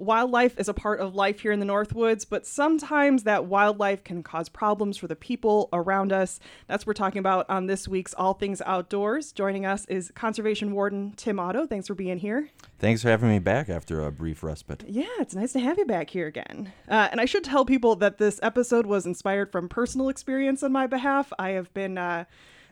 wildlife is a part of life here in the Northwoods, but sometimes that wildlife can cause problems for the people around us. That's what we're talking about on this week's All Things Outdoors. Joining us is Conservation Warden Tim Otto. Thanks for being here. Thanks for having me back after a brief respite. Yeah, it's nice to have you back here again. Uh, and I should tell people that this episode was inspired from personal experience on my behalf. I have been. Uh,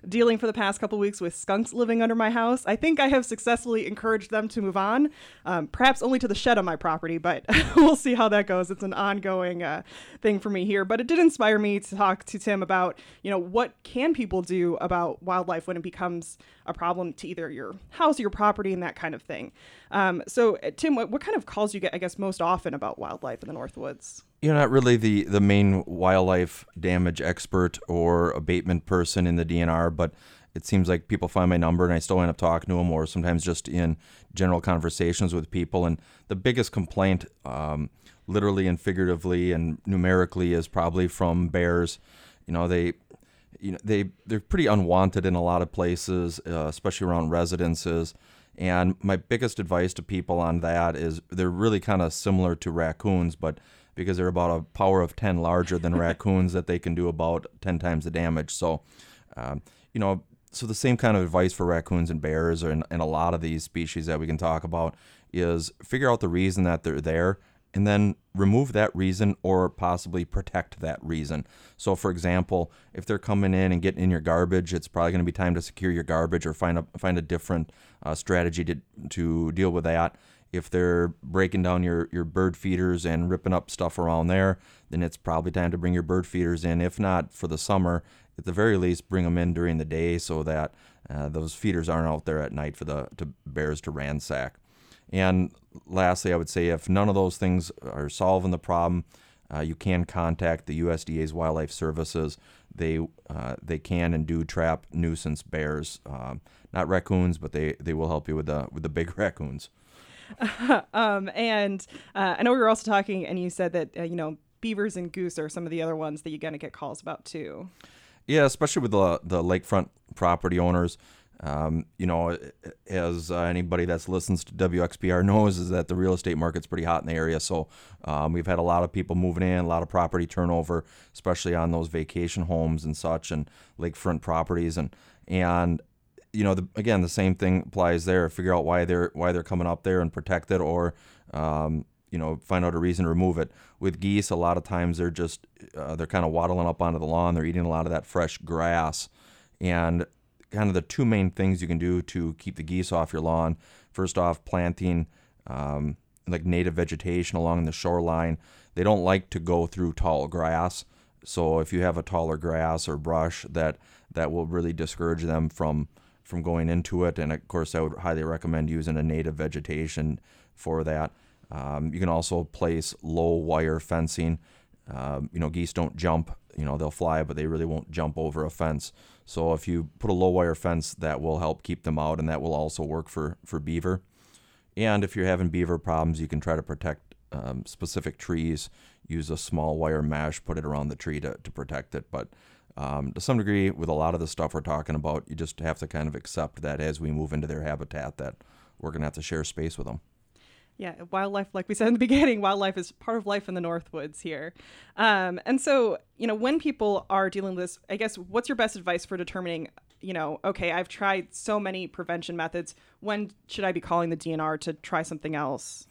dealing for the past couple weeks with skunks living under my house. I think I have successfully encouraged them to move on, um, perhaps only to the shed on my property, but we'll see how that goes. It's an ongoing uh, thing for me here, but it did inspire me to talk to Tim about, you know, what can people do about wildlife when it becomes a problem to either your house or your property and that kind of thing. Um, so, uh, Tim, what, what kind of calls you get, I guess, most often about wildlife in the Northwoods? You're not really the, the main wildlife damage expert or abatement person in the DNR, but it seems like people find my number and I still end up talking to them, or sometimes just in general conversations with people. And the biggest complaint, um, literally and figuratively and numerically, is probably from bears. You know, they you know they they're pretty unwanted in a lot of places, uh, especially around residences. And my biggest advice to people on that is they're really kind of similar to raccoons, but because they're about a power of 10 larger than raccoons that they can do about 10 times the damage. So, um, you know, so the same kind of advice for raccoons and bears and, and a lot of these species that we can talk about is figure out the reason that they're there and then remove that reason or possibly protect that reason. So, for example, if they're coming in and getting in your garbage, it's probably going to be time to secure your garbage or find a find a different uh, strategy to to deal with that. If they're breaking down your, your bird feeders and ripping up stuff around there, then it's probably time to bring your bird feeders in. If not for the summer, at the very least, bring them in during the day so that uh, those feeders aren't out there at night for the to bears to ransack. And lastly, I would say if none of those things are solving the problem, uh, you can contact the USDA's Wildlife Services. They uh, they can and do trap nuisance bears, um, not raccoons, but they, they will help you with the with the big raccoons. um, and uh, I know we were also talking, and you said that uh, you know beavers and goose are some of the other ones that you're gonna get calls about too. Yeah, especially with the the lakefront property owners. Um, you know, as uh, anybody that's listens to WXPR knows, is that the real estate market's pretty hot in the area. So um, we've had a lot of people moving in, a lot of property turnover, especially on those vacation homes and such, and lakefront properties. And and you know, the, again, the same thing applies there. Figure out why they're why they're coming up there and protect it, or um, you know, find out a reason to remove it. With geese, a lot of times they're just uh, they're kind of waddling up onto the lawn. They're eating a lot of that fresh grass, and kind of the two main things you can do to keep the geese off your lawn. First off, planting um, like native vegetation along the shoreline. They don't like to go through tall grass. So if you have a taller grass or brush, that that will really discourage them from from going into it. And of course, I would highly recommend using a native vegetation for that. Um, you can also place low wire fencing. Um, you know, geese don't jump. You know, they'll fly, but they really won't jump over a fence. So if you put a low wire fence, that will help keep them out, and that will also work for for beaver. And if you're having beaver problems, you can try to protect um, specific trees. Use a small wire mesh, put it around the tree to, to protect it. But um, to some degree, with a lot of the stuff we're talking about, you just have to kind of accept that as we move into their habitat, that we're going to have to share space with them. Yeah, wildlife, like we said in the beginning, wildlife is part of life in the Northwoods here. Um, and so, you know, when people are dealing with this, I guess, what's your best advice for determining, you know, okay, I've tried so many prevention methods. When should I be calling the DNR to try something else?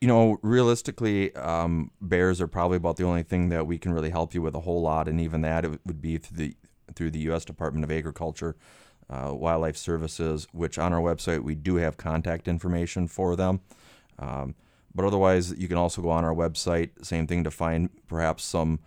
You know, realistically, um, bears are probably about the only thing that we can really help you with a whole lot, and even that it would be through the through the U.S. Department of Agriculture, uh, Wildlife Services, which on our website we do have contact information for them. Um, but otherwise, you can also go on our website. Same thing to find perhaps some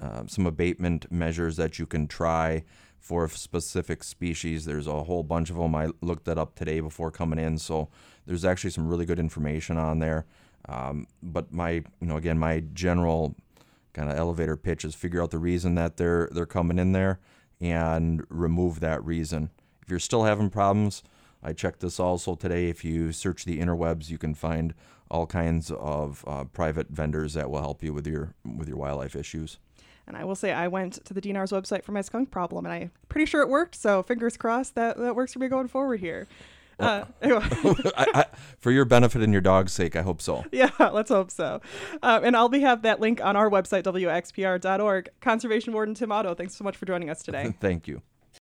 uh, some abatement measures that you can try for specific species. There's a whole bunch of them. I looked that up today before coming in, so there's actually some really good information on there. Um, but my, you know, again, my general kind of elevator pitch is figure out the reason that they're they're coming in there and remove that reason. If you're still having problems, I checked this also today. If you search the interwebs, you can find all kinds of uh, private vendors that will help you with your with your wildlife issues. And I will say I went to the DNR's website for my skunk problem, and I'm pretty sure it worked. So fingers crossed that that works for me going forward here. Uh, anyway. I, I, for your benefit and your dog's sake, I hope so. Yeah, let's hope so. Um, and I'll be have that link on our website, wxpr.org. Conservation Warden Tim Otto, thanks so much for joining us today. Thank you.